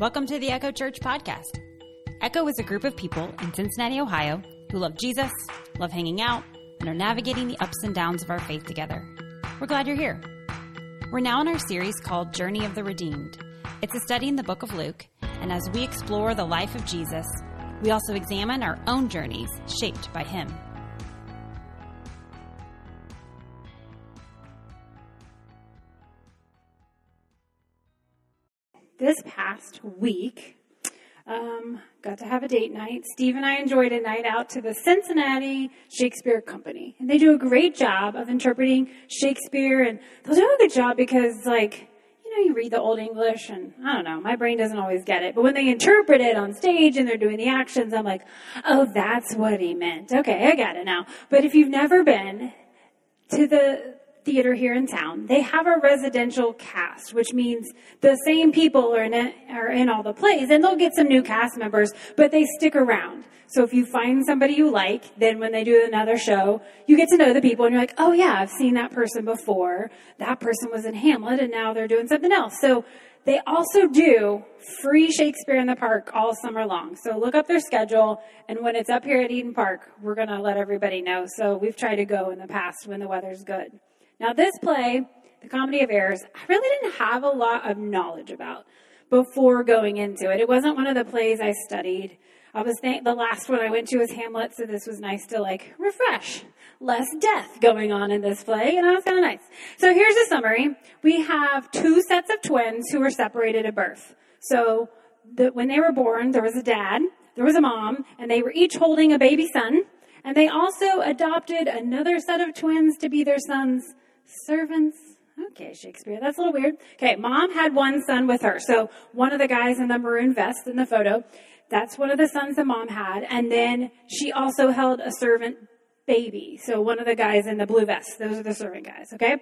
Welcome to the Echo Church podcast. Echo is a group of people in Cincinnati, Ohio, who love Jesus, love hanging out, and are navigating the ups and downs of our faith together. We're glad you're here. We're now in our series called Journey of the Redeemed. It's a study in the book of Luke, and as we explore the life of Jesus, we also examine our own journeys shaped by him. Past week, um, got to have a date night. Steve and I enjoyed a night out to the Cincinnati Shakespeare Company. And they do a great job of interpreting Shakespeare. And they'll do a good job because, like, you know, you read the Old English and I don't know, my brain doesn't always get it. But when they interpret it on stage and they're doing the actions, I'm like, oh, that's what he meant. Okay, I got it now. But if you've never been to the theater here in town. They have a residential cast, which means the same people are in, it, are in all the plays, and they'll get some new cast members, but they stick around. So if you find somebody you like, then when they do another show, you get to know the people, and you're like, oh yeah, I've seen that person before. That person was in Hamlet, and now they're doing something else. So they also do free Shakespeare in the Park all summer long. So look up their schedule, and when it's up here at Eden Park, we're going to let everybody know. So we've tried to go in the past when the weather's good. Now, this play, The Comedy of Errors, I really didn't have a lot of knowledge about before going into it. It wasn't one of the plays I studied. I was th- the last one I went to was Hamlet, so this was nice to like refresh. Less death going on in this play, and that was kind of nice. So here's a summary. We have two sets of twins who were separated at birth. So the, when they were born, there was a dad, there was a mom, and they were each holding a baby son. And they also adopted another set of twins to be their sons servants. Okay, Shakespeare, that's a little weird. Okay, mom had one son with her. So one of the guys in the maroon vest in the photo, that's one of the sons that mom had. And then she also held a servant baby. So one of the guys in the blue vest, those are the servant guys, okay?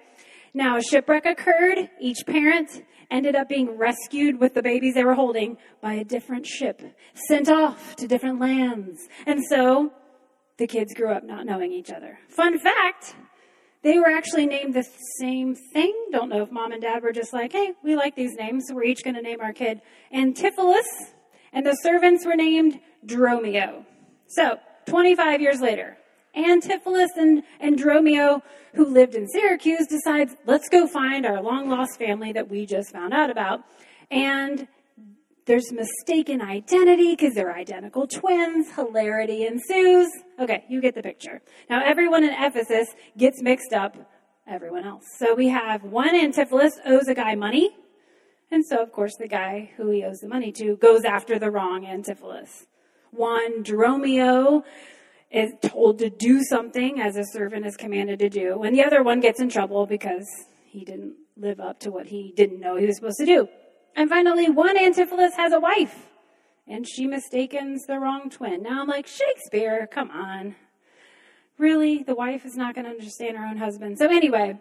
Now, a shipwreck occurred. Each parent ended up being rescued with the babies they were holding by a different ship, sent off to different lands. And so the kids grew up not knowing each other. Fun fact they were actually named the same thing. Don't know if mom and dad were just like, hey, we like these names, so we're each going to name our kid Antipholus. And the servants were named Dromio. So, 25 years later, Antipholus and, Dromio, who lived in Syracuse, decides, let's go find our long lost family that we just found out about. And there's mistaken identity because they're identical twins. Hilarity ensues. Okay, you get the picture. Now, everyone in Ephesus gets mixed up, everyone else. So we have one Antipholus owes a guy money. And so, of course, the guy who he owes the money to goes after the wrong Antipholus. One, Dromio, is told to do something as a servant is commanded to do. And the other one gets in trouble because he didn't live up to what he didn't know he was supposed to do. And finally, one Antipholus has a wife, and she mistakens the wrong twin. Now I'm like, Shakespeare, come on. Really? The wife is not going to understand her own husband. So, anyway,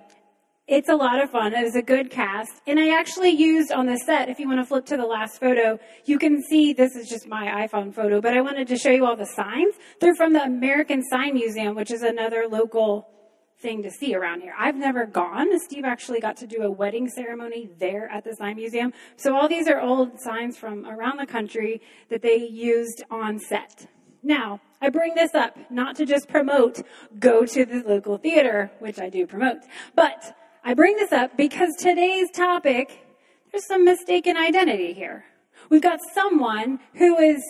it's a lot of fun. It was a good cast. And I actually used on the set, if you want to flip to the last photo, you can see this is just my iPhone photo, but I wanted to show you all the signs. They're from the American Sign Museum, which is another local thing to see around here. I've never gone. Steve actually got to do a wedding ceremony there at the sign museum. So all these are old signs from around the country that they used on set. Now, I bring this up not to just promote go to the local theater, which I do promote, but I bring this up because today's topic, there's some mistaken identity here. We've got someone who is,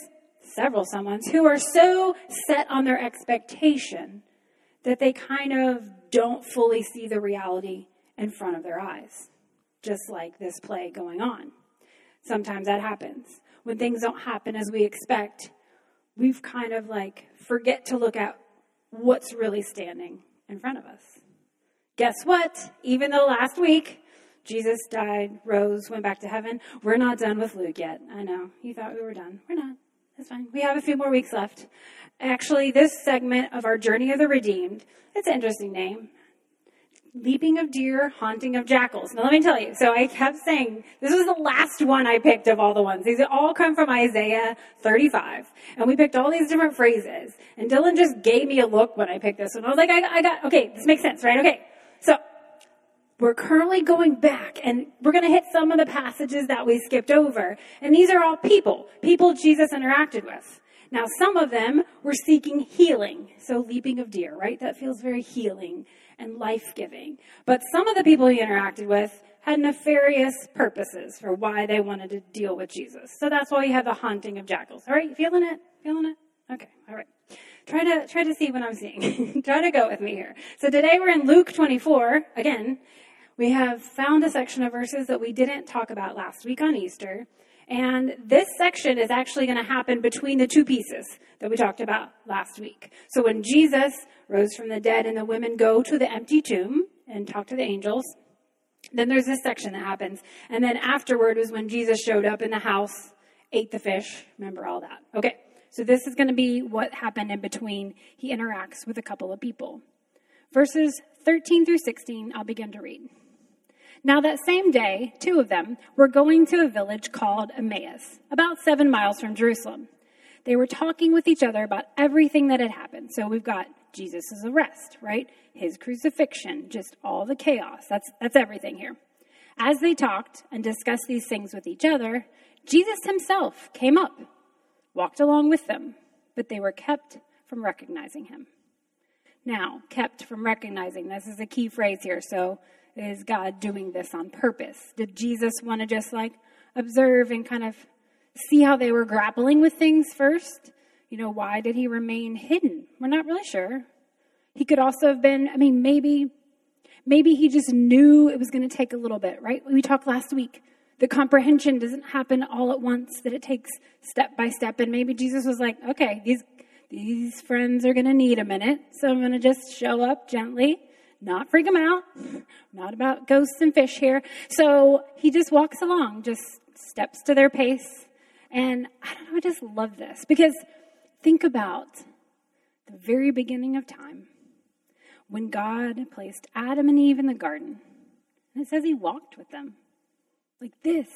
several someones, who are so set on their expectation that they kind of don't fully see the reality in front of their eyes, just like this play going on. Sometimes that happens. When things don't happen as we expect, we've kind of like forget to look at what's really standing in front of us. Guess what? Even though last week Jesus died, rose, went back to heaven, we're not done with Luke yet. I know. You thought we were done. We're not. That's fine. We have a few more weeks left. Actually, this segment of our Journey of the Redeemed, it's an interesting name. Leaping of deer, haunting of jackals. Now let me tell you. So I kept saying, this was the last one I picked of all the ones. These all come from Isaiah 35. And we picked all these different phrases. And Dylan just gave me a look when I picked this one. I was like, I, I got, okay, this makes sense, right? Okay. So we're currently going back and we're going to hit some of the passages that we skipped over. And these are all people, people Jesus interacted with. Now, some of them were seeking healing. So, leaping of deer, right? That feels very healing and life giving. But some of the people he interacted with had nefarious purposes for why they wanted to deal with Jesus. So that's why you have the haunting of jackals. All right, feeling it? Feeling it? Okay, all right. Try to try to see what I'm seeing. try to go with me here. So today we're in Luke 24. Again, we have found a section of verses that we didn't talk about last week on Easter. And this section is actually going to happen between the two pieces that we talked about last week. So when Jesus rose from the dead and the women go to the empty tomb and talk to the angels, then there's this section that happens. And then afterward was when Jesus showed up in the house, ate the fish. Remember all that. Okay. So this is going to be what happened in between. He interacts with a couple of people. Verses 13 through 16, I'll begin to read. Now, that same day, two of them were going to a village called Emmaus, about seven miles from Jerusalem. They were talking with each other about everything that had happened. So we've got Jesus' arrest, right? His crucifixion, just all the chaos. That's, that's everything here. As they talked and discussed these things with each other, Jesus himself came up, walked along with them, but they were kept from recognizing him. Now, kept from recognizing, this is a key phrase here. So, is God doing this on purpose? Did Jesus want to just like observe and kind of see how they were grappling with things first? You know, why did he remain hidden? We're not really sure. He could also have been, I mean, maybe, maybe he just knew it was going to take a little bit, right? We talked last week. The comprehension doesn't happen all at once, that it takes step by step. And maybe Jesus was like, okay, these, these friends are going to need a minute. So I'm going to just show up gently, not freak them out. Not about ghosts and fish here. So he just walks along, just steps to their pace. And I don't know, I just love this because think about the very beginning of time when God placed Adam and Eve in the garden. And it says he walked with them. Like this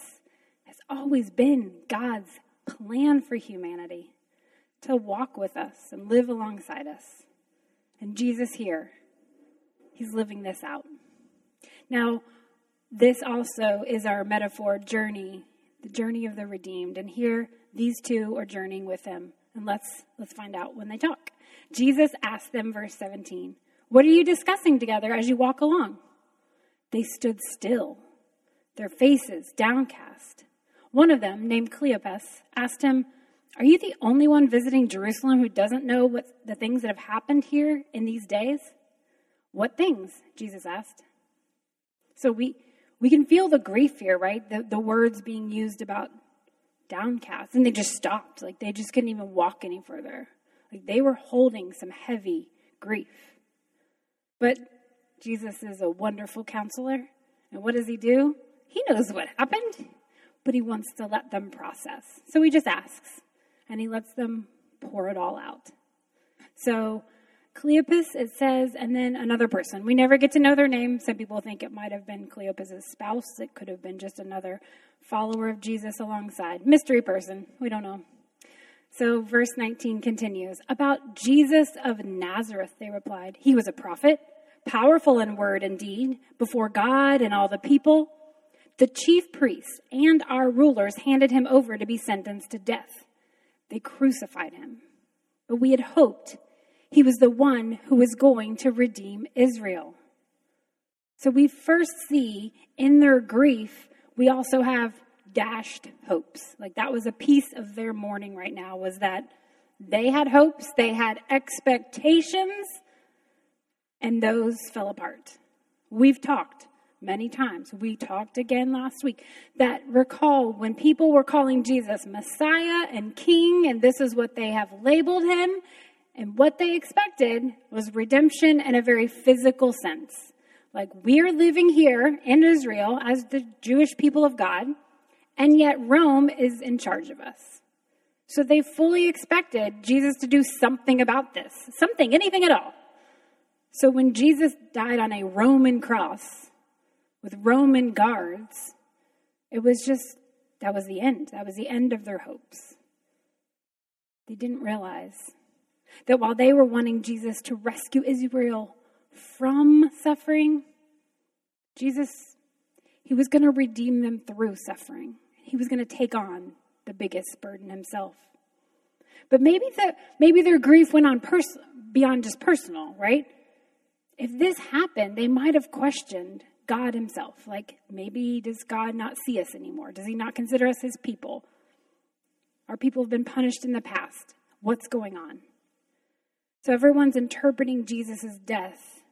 has always been God's plan for humanity to walk with us and live alongside us. And Jesus here, he's living this out. Now, this also is our metaphor journey, the journey of the redeemed. And here, these two are journeying with him. And let's, let's find out when they talk. Jesus asked them, verse 17, what are you discussing together as you walk along? They stood still, their faces downcast. One of them, named Cleopas, asked him, Are you the only one visiting Jerusalem who doesn't know what the things that have happened here in these days? What things? Jesus asked. So we we can feel the grief here, right? The the words being used about downcast. And they just stopped. Like they just couldn't even walk any further. Like they were holding some heavy grief. But Jesus is a wonderful counselor. And what does he do? He knows what happened, but he wants to let them process. So he just asks, and he lets them pour it all out. So Cleopas, it says, and then another person. We never get to know their name. Some people think it might have been Cleopas' spouse. It could have been just another follower of Jesus alongside. Mystery person. We don't know. So, verse 19 continues About Jesus of Nazareth, they replied. He was a prophet, powerful in word and deed, before God and all the people. The chief priests and our rulers handed him over to be sentenced to death. They crucified him. But we had hoped he was the one who was going to redeem Israel. So we first see in their grief, we also have dashed hopes. Like that was a piece of their mourning right now was that they had hopes, they had expectations, and those fell apart. We've talked many times. We talked again last week that recall when people were calling Jesus Messiah and King, and this is what they have labeled him, and what they expected was redemption in a very physical sense. Like we're living here in Israel as the Jewish people of God, and yet Rome is in charge of us. So they fully expected Jesus to do something about this, something, anything at all. So when Jesus died on a Roman cross with Roman guards, it was just, that was the end. That was the end of their hopes. They didn't realize that while they were wanting Jesus to rescue Israel from suffering, Jesus, he was going to redeem them through suffering. He was going to take on the biggest burden himself. But maybe the, maybe their grief went on pers- beyond just personal, right? If this happened, they might have questioned God himself. Like, maybe does God not see us anymore? Does he not consider us his people? Our people have been punished in the past. What's going on? So everyone's interpreting Jesus' death.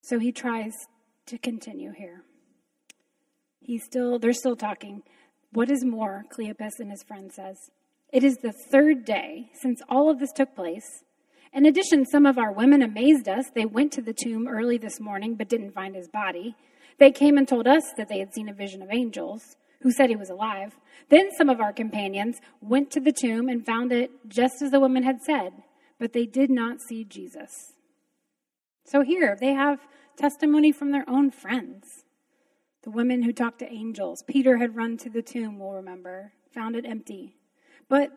So he tries to continue here. He's still, they're still talking. What is more, Cleopas and his friend says, it is the third day since all of this took place. In addition, some of our women amazed us. They went to the tomb early this morning but didn't find his body. They came and told us that they had seen a vision of angels who said he was alive. Then some of our companions went to the tomb and found it just as the women had said, but they did not see Jesus. So here, they have testimony from their own friends. The women who talked to angels. Peter had run to the tomb, we'll remember, found it empty. But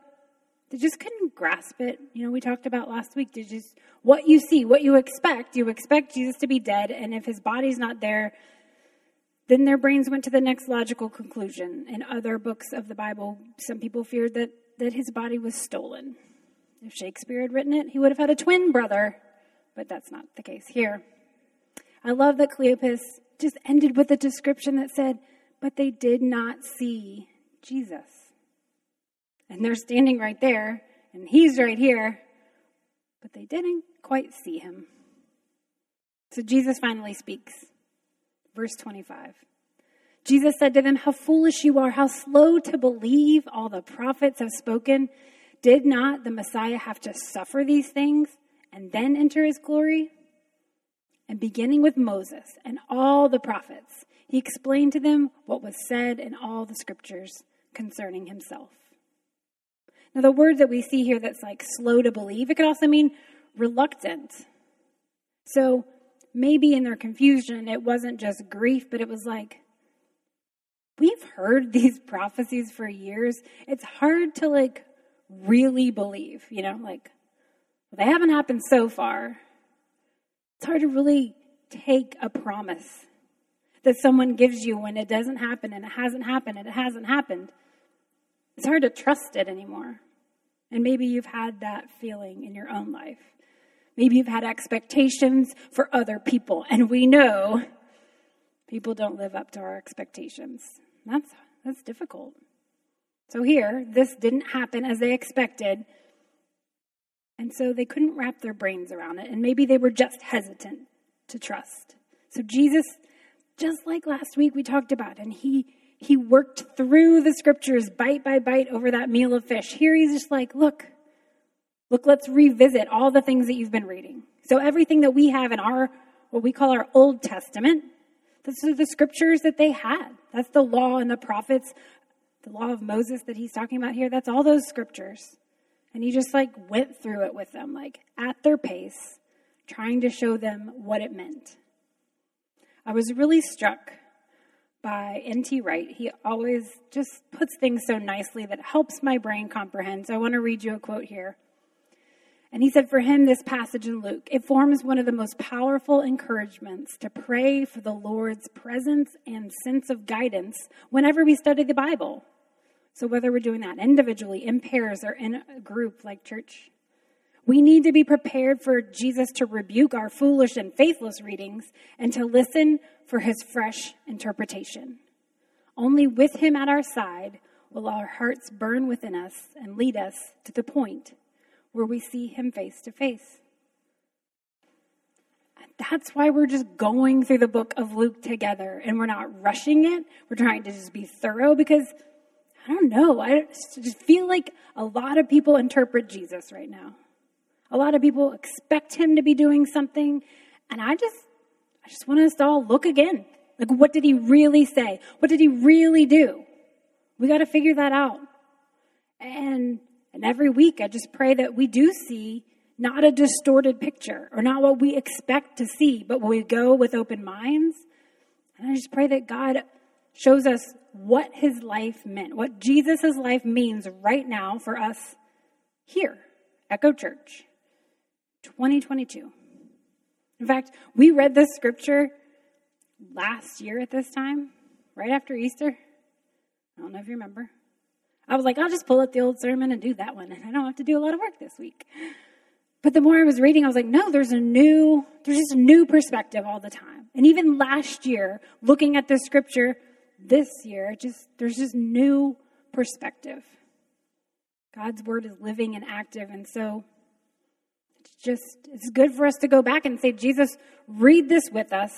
they just couldn't grasp it. You know, we talked about last week. Did just what you see, what you expect. You expect Jesus to be dead, and if his body's not there, then their brains went to the next logical conclusion. In other books of the Bible, some people feared that, that his body was stolen. If Shakespeare had written it, he would have had a twin brother, but that's not the case here. I love that Cleopas just ended with a description that said, But they did not see Jesus. And they're standing right there, and he's right here, but they didn't quite see him. So Jesus finally speaks. Verse 25. Jesus said to them, How foolish you are, how slow to believe all the prophets have spoken. Did not the Messiah have to suffer these things and then enter his glory? And beginning with Moses and all the prophets, he explained to them what was said in all the scriptures concerning himself. Now, the word that we see here that's like slow to believe, it could also mean reluctant. So maybe in their confusion, it wasn't just grief, but it was like, we've heard these prophecies for years. It's hard to like really believe, you know, like well, they haven't happened so far. It's hard to really take a promise that someone gives you when it doesn't happen and it hasn't happened and it hasn't happened. It's hard to trust it anymore. And maybe you've had that feeling in your own life. Maybe you've had expectations for other people, and we know people don't live up to our expectations. That's, that's difficult. So here, this didn't happen as they expected, and so they couldn't wrap their brains around it, and maybe they were just hesitant to trust. So Jesus, just like last week we talked about, and he he worked through the scriptures bite by bite over that meal of fish. Here he's just like, look, look, let's revisit all the things that you've been reading. So everything that we have in our, what we call our Old Testament, those are the scriptures that they had. That's the law and the prophets, the law of Moses that he's talking about here. That's all those scriptures. And he just like went through it with them, like at their pace, trying to show them what it meant. I was really struck by N.T. Wright. He always just puts things so nicely that helps my brain comprehend. So I want to read you a quote here. And he said, for him, this passage in Luke, it forms one of the most powerful encouragements to pray for the Lord's presence and sense of guidance whenever we study the Bible. So, whether we're doing that individually, in pairs, or in a group like church, we need to be prepared for Jesus to rebuke our foolish and faithless readings and to listen for his fresh interpretation. Only with him at our side will our hearts burn within us and lead us to the point where we see him face to face. That's why we're just going through the book of Luke together and we're not rushing it. We're trying to just be thorough because I don't know. I just feel like a lot of people interpret Jesus right now. A lot of people expect him to be doing something, and I just I just want us to all look again. Like, what did he really say? What did he really do? We got to figure that out. And, and every week, I just pray that we do see not a distorted picture or not what we expect to see, but we go with open minds. And I just pray that God shows us what his life meant, what Jesus' life means right now for us here, Echo Church, 2022. In fact, we read this scripture last year at this time, right after Easter. I don't know if you remember. I was like, I'll just pull up the old sermon and do that one, and I don't have to do a lot of work this week. But the more I was reading, I was like, no, there's a new, there's just a new perspective all the time. And even last year, looking at this scripture this year, just there's just new perspective. God's word is living and active, and so it's just it's good for us to go back and say, Jesus, read this with us,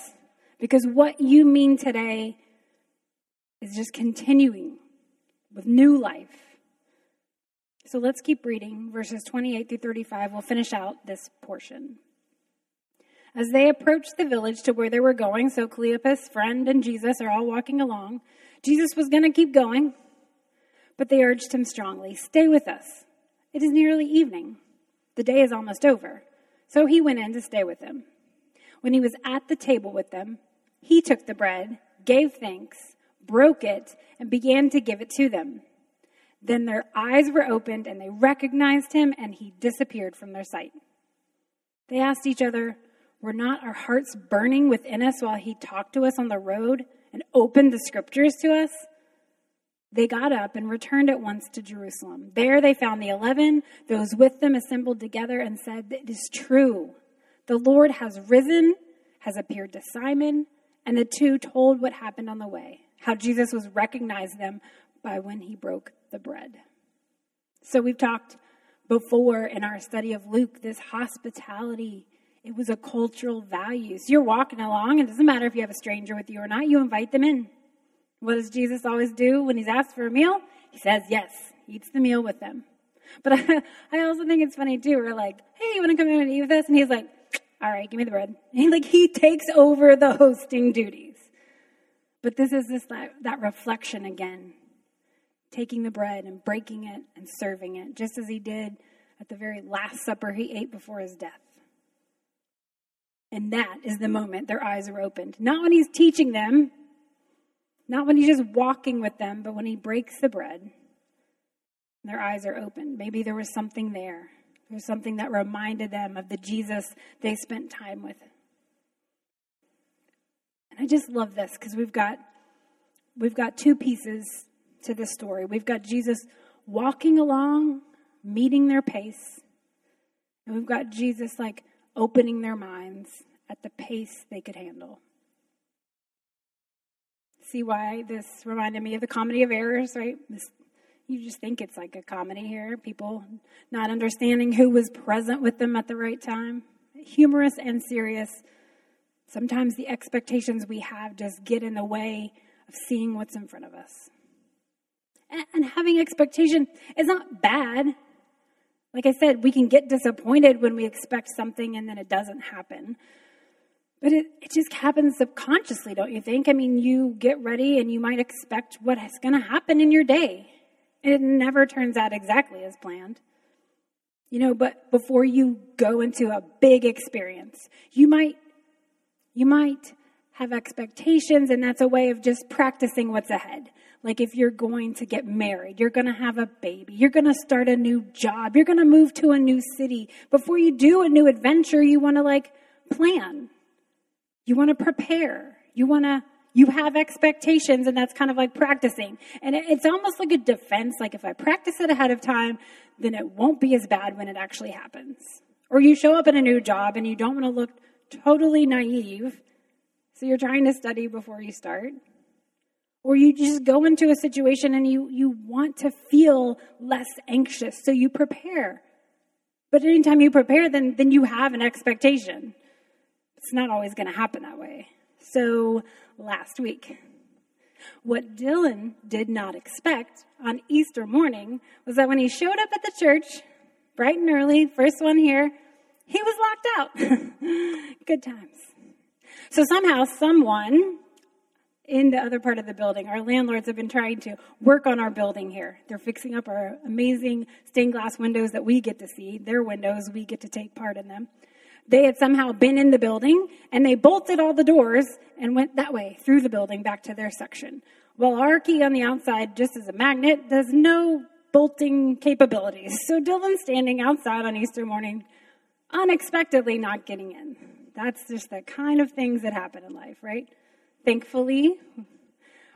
because what you mean today is just continuing with new life. So let's keep reading verses 28 through 35. We'll finish out this portion. As they approached the village to where they were going, so Cleopas' friend and Jesus are all walking along, Jesus was going to keep going, but they urged him strongly Stay with us. It is nearly evening. The day is almost over. So he went in to stay with them. When he was at the table with them, he took the bread, gave thanks, broke it, and began to give it to them. Then their eyes were opened and they recognized him, and he disappeared from their sight. They asked each other, Were not our hearts burning within us while he talked to us on the road and opened the scriptures to us? They got up and returned at once to Jerusalem. There they found the eleven, those with them assembled together, and said, It is true. The Lord has risen, has appeared to Simon, and the two told what happened on the way, how Jesus was recognized them by when he broke the bread. So we've talked before in our study of Luke, this hospitality, it was a cultural value. So you're walking along, and it doesn't matter if you have a stranger with you or not, you invite them in. What does Jesus always do when he's asked for a meal? He says yes, he eats the meal with them. But I, I also think it's funny too. We're like, hey, you want to come in and eat with us? And he's like, all right, give me the bread. And he, like he takes over the hosting duties. But this is this that, that reflection again taking the bread and breaking it and serving it, just as he did at the very last supper he ate before his death. And that is the moment their eyes are opened. Not when he's teaching them, not when he's just walking with them, but when he breaks the bread, their eyes are opened. Maybe there was something there. There was something that reminded them of the Jesus they spent time with. And I just love this because we've got we've got two pieces to this story. We've got Jesus walking along, meeting their pace, and we've got Jesus like opening their minds at the pace they could handle. See why this reminded me of the comedy of errors, right? This, you just think it's like a comedy here. People not understanding who was present with them at the right time. Humorous and serious. Sometimes the expectations we have just get in the way of seeing what's in front of us. And having expectation is not bad. Like I said, we can get disappointed when we expect something and then it doesn't happen. But it, it just happens subconsciously, don't you think? I mean, you get ready and you might expect what is going to happen in your day. It never turns out exactly as planned. You know, but before you go into a big experience, you might you might have expectations and that's a way of just practicing what's ahead. Like if you're going to get married, you're going to have a baby, you're going to start a new job, you're going to move to a new city. Before you do a new adventure, you want to like plan. You want to prepare. You want to you have expectations and that's kind of like practicing. And it's almost like a defense like if I practice it ahead of time, then it won't be as bad when it actually happens. Or you show up in a new job and you don't want to look totally naive. So you're trying to study before you start. Or you just go into a situation and you, you want to feel less anxious, so you prepare. But anytime you prepare, then, then you have an expectation. It's not always going to happen that way. So last week, what Dylan did not expect on Easter morning was that when he showed up at the church, bright and early, first one here, he was locked out. Good times. So somehow, someone in the other part of the building. Our landlords have been trying to work on our building here. They're fixing up our amazing stained glass windows that we get to see. Their windows, we get to take part in them. They had somehow been in the building and they bolted all the doors and went that way through the building back to their section. Well, our key on the outside, just as a magnet, does no bolting capabilities. So Dylan's standing outside on Easter morning, unexpectedly not getting in. That's just the kind of things that happen in life, right? Thankfully,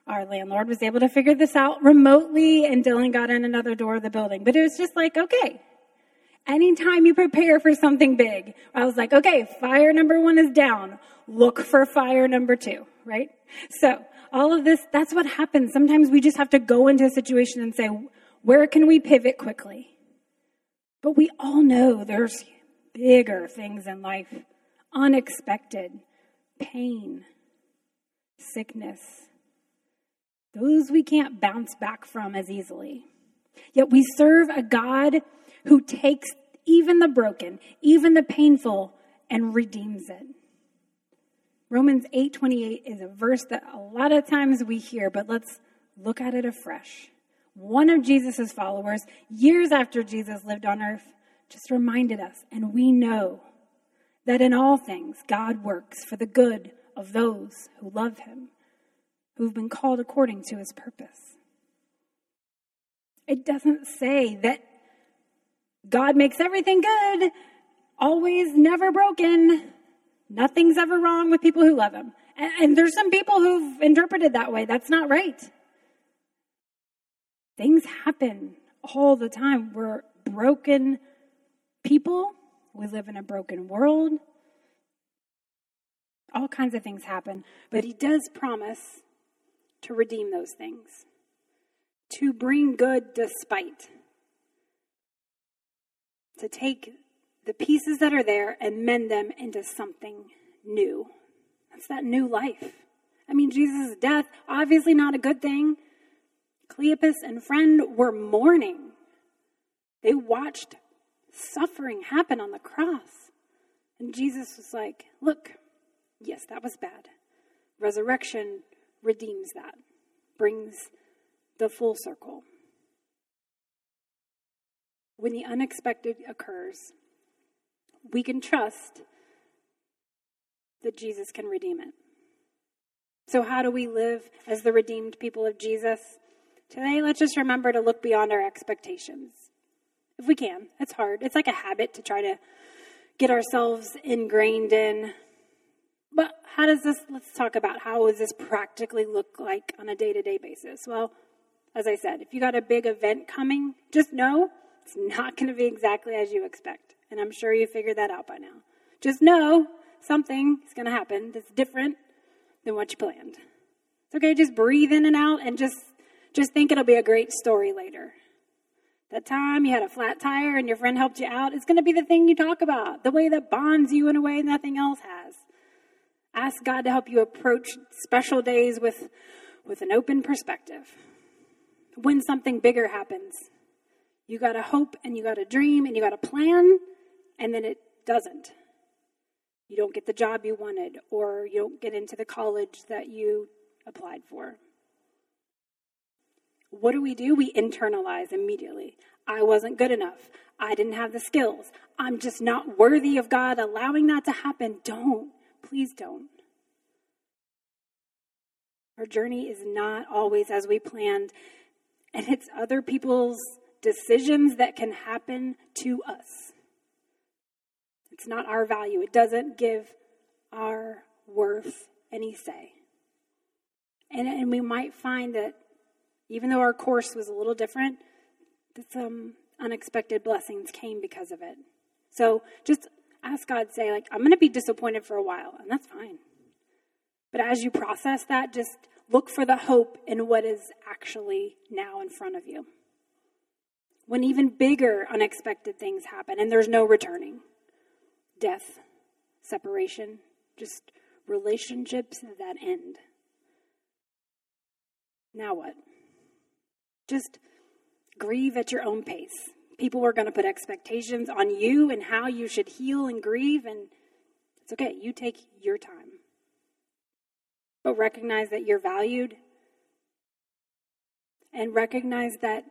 our landlord was able to figure this out remotely, and Dylan got in another door of the building. But it was just like, okay, anytime you prepare for something big, I was like, okay, fire number one is down. Look for fire number two, right? So all of this, that's what happens. Sometimes we just have to go into a situation and say, where can we pivot quickly? But we all know there's bigger things in life unexpected pain, sickness. Those we can't bounce back from as easily. Yet we serve a God who takes even the broken, even the painful, and redeems it. Romans 8:28 is a verse that a lot of times we hear, but let's look at it afresh. One of Jesus' followers, years after Jesus lived on earth, just reminded us, and we know that in all things God works for the good of those who love him, who've been called according to his purpose. It doesn't say that God makes everything good, always, never broken. Nothing's ever wrong with people who love him. And, and there's some people who've interpreted that way. That's not right. Things happen all the time. We're broken people. We live in a broken world. All kinds of things happen. But he does promise to redeem those things, to bring good despite, to take the pieces that are there and mend them into something new. That's that new life. I mean, Jesus' death, obviously not a good thing. Cleopas and friend were mourning. They watched suffering happen on the cross. And Jesus was like, Look, yes, that was bad. Resurrection redeems that, brings the full circle. When the unexpected occurs, we can trust that Jesus can redeem it. So, how do we live as the redeemed people of Jesus? Today, let's just remember to look beyond our expectations. If we can, it's hard. It's like a habit to try to get ourselves ingrained in. But how does this, let's talk about how does this practically look like on a day to day basis? Well, as I said, if you got a big event coming, just know it's not going to be exactly as you expect. And I'm sure you figured that out by now. Just know something is going to happen that's different than what you planned. It's okay, just breathe in and out and just just think it'll be a great story later. That time you had a flat tire and your friend helped you out is going to be the thing you talk about, the way that bonds you in a way nothing else has. Ask God to help you approach special days with, with an open perspective. When something bigger happens, you got to hope and you got to dream and you got to plan and then it doesn't. You don't get the job you wanted, or you don't get into the college that you applied for. What do we do? We internalize immediately. I wasn't good enough. I didn't have the skills. I'm just not worthy of God allowing that to happen. Don't. Please don't. Our journey is not always as we planned, and it's other people's decisions that can happen to us. It's not our value. It doesn't give our worth any say. And, and we might find that even though our course was a little different, that some unexpected blessings came because of it. So just ask God, say, like, I'm going to be disappointed for a while, and that's fine. But as you process that, just look for the hope in what is actually now in front of you. When even bigger unexpected things happen and there's no returning death, separation, just relationships that end. Now what? Just grieve at your own pace. People are going to put expectations on you and how you should heal and grieve, and it's okay. You take your time. But recognize that you're valued and recognize that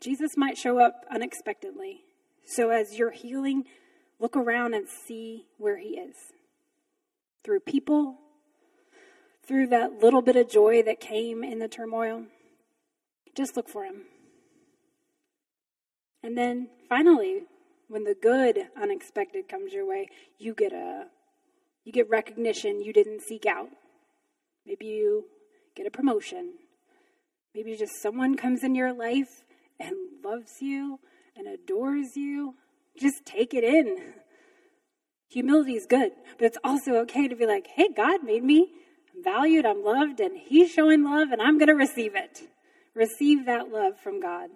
Jesus might show up unexpectedly. So as you're healing, Look around and see where He is. Through people, through that little bit of joy that came in the turmoil. Just look for Him. And then finally, when the good unexpected comes your way, you get a you get recognition you didn't seek out. Maybe you get a promotion. Maybe just someone comes in your life and loves you and adores you. Just take it in. Humility is good, but it's also okay to be like, hey, God made me. I'm valued, I'm loved, and He's showing love, and I'm going to receive it. Receive that love from God.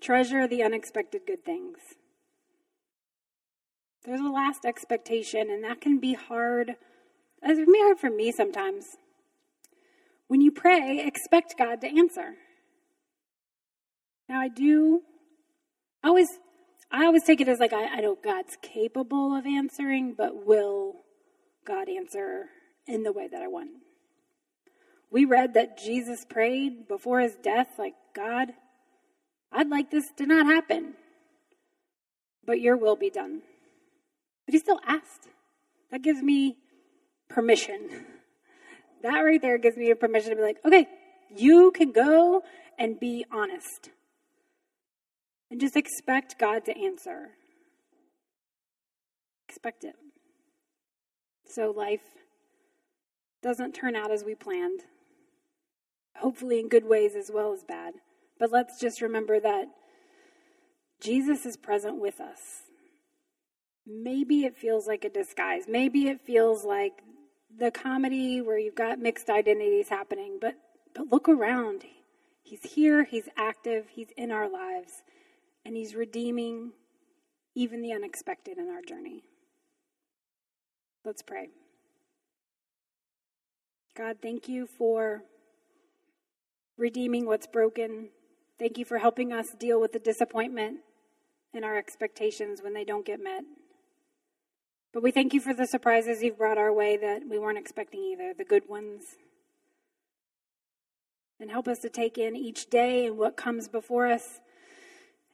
Treasure the unexpected good things. There's a last expectation, and that can be hard. It can be hard for me sometimes. When you pray, expect God to answer. Now, I do I always I always take it as like I, I know God's capable of answering, but will God answer in the way that I want? We read that Jesus prayed before his death, like, God, I'd like this to not happen, but your will be done. But he still asked. That gives me permission. That right there gives me a permission to be like, okay, you can go and be honest. And just expect God to answer. Expect it. So life doesn't turn out as we planned, hopefully in good ways as well as bad. But let's just remember that Jesus is present with us. Maybe it feels like a disguise. Maybe it feels like the comedy where you've got mixed identities happening, but but look around. He's here, he's active, he's in our lives and He's redeeming even the unexpected in our journey. Let's pray. God, thank you for redeeming what's broken. Thank you for helping us deal with the disappointment and our expectations when they don't get met. But we thank you for the surprises you've brought our way that we weren't expecting either, the good ones. And help us to take in each day and what comes before us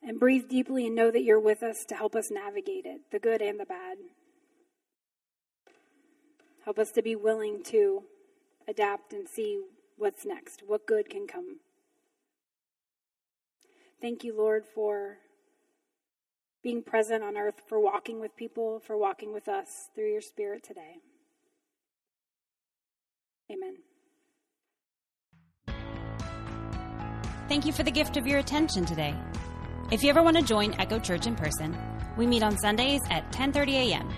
and breathe deeply and know that you're with us to help us navigate it, the good and the bad. Help us to be willing to adapt and see what's next, what good can come. Thank you, Lord, for being present on earth, for walking with people, for walking with us through your Spirit today. Amen. Thank you for the gift of your attention today. If you ever want to join Echo Church in person, we meet on Sundays at 10:30 a.m.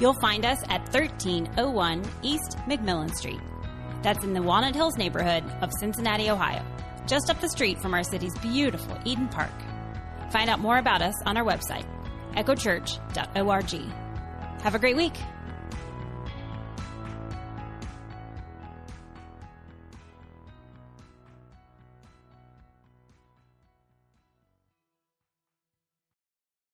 You'll find us at 1301 East McMillan Street. That's in the Walnut Hills neighborhood of Cincinnati, Ohio, just up the street from our city's beautiful Eden Park. Find out more about us on our website, echochurch.org. Have a great week.